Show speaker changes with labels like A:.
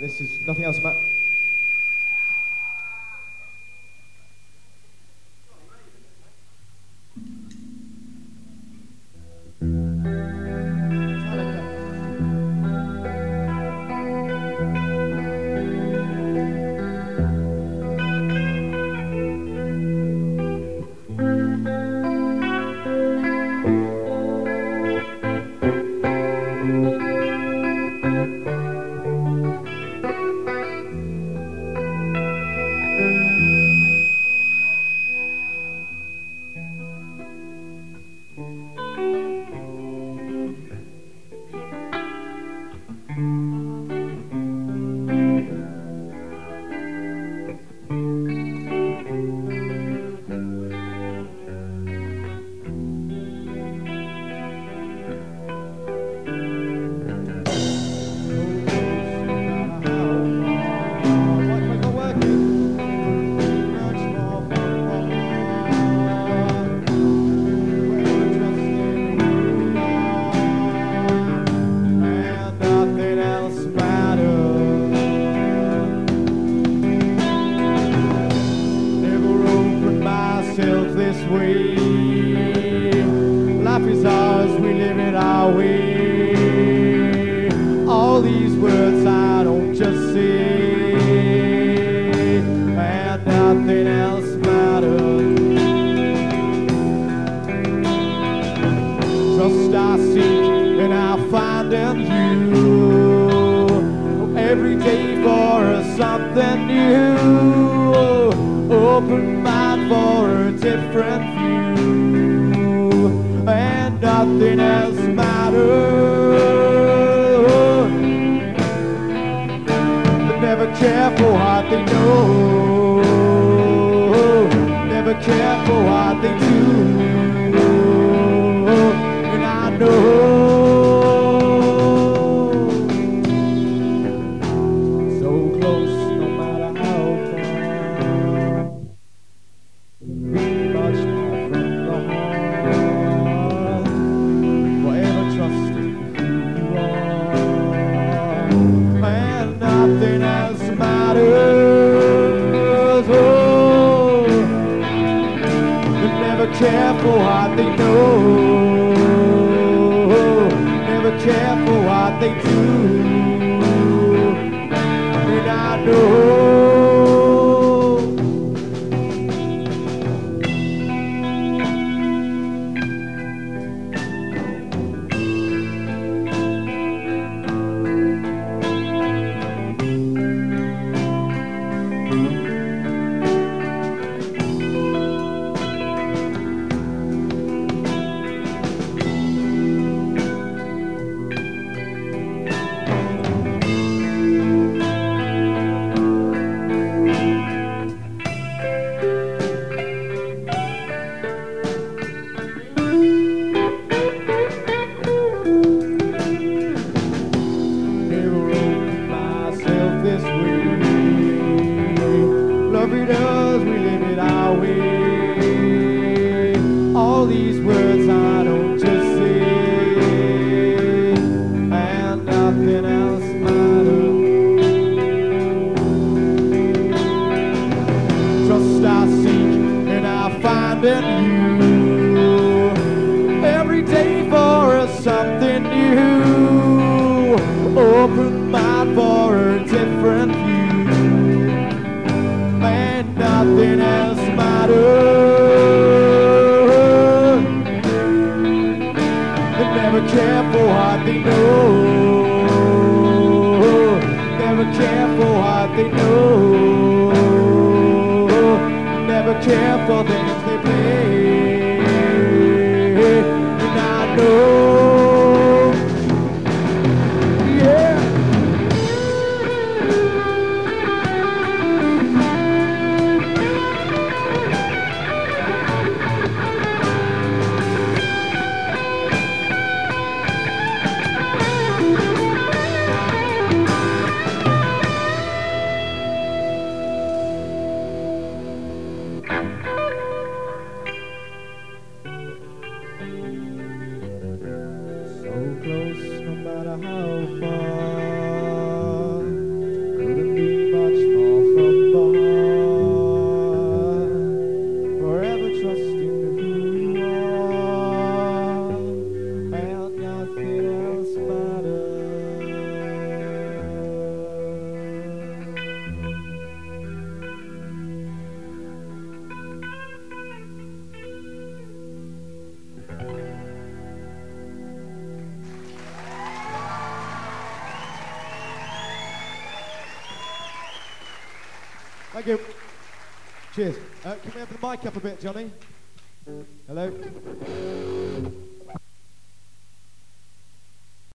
A: this is nothing else but. Mm-hmm. than you. Oh, open mind for a different view, and nothing else matters. care for what they know. Never care for we careful, then it's Thank you. Cheers. Uh, can we have the mic up a bit, Johnny? Hello?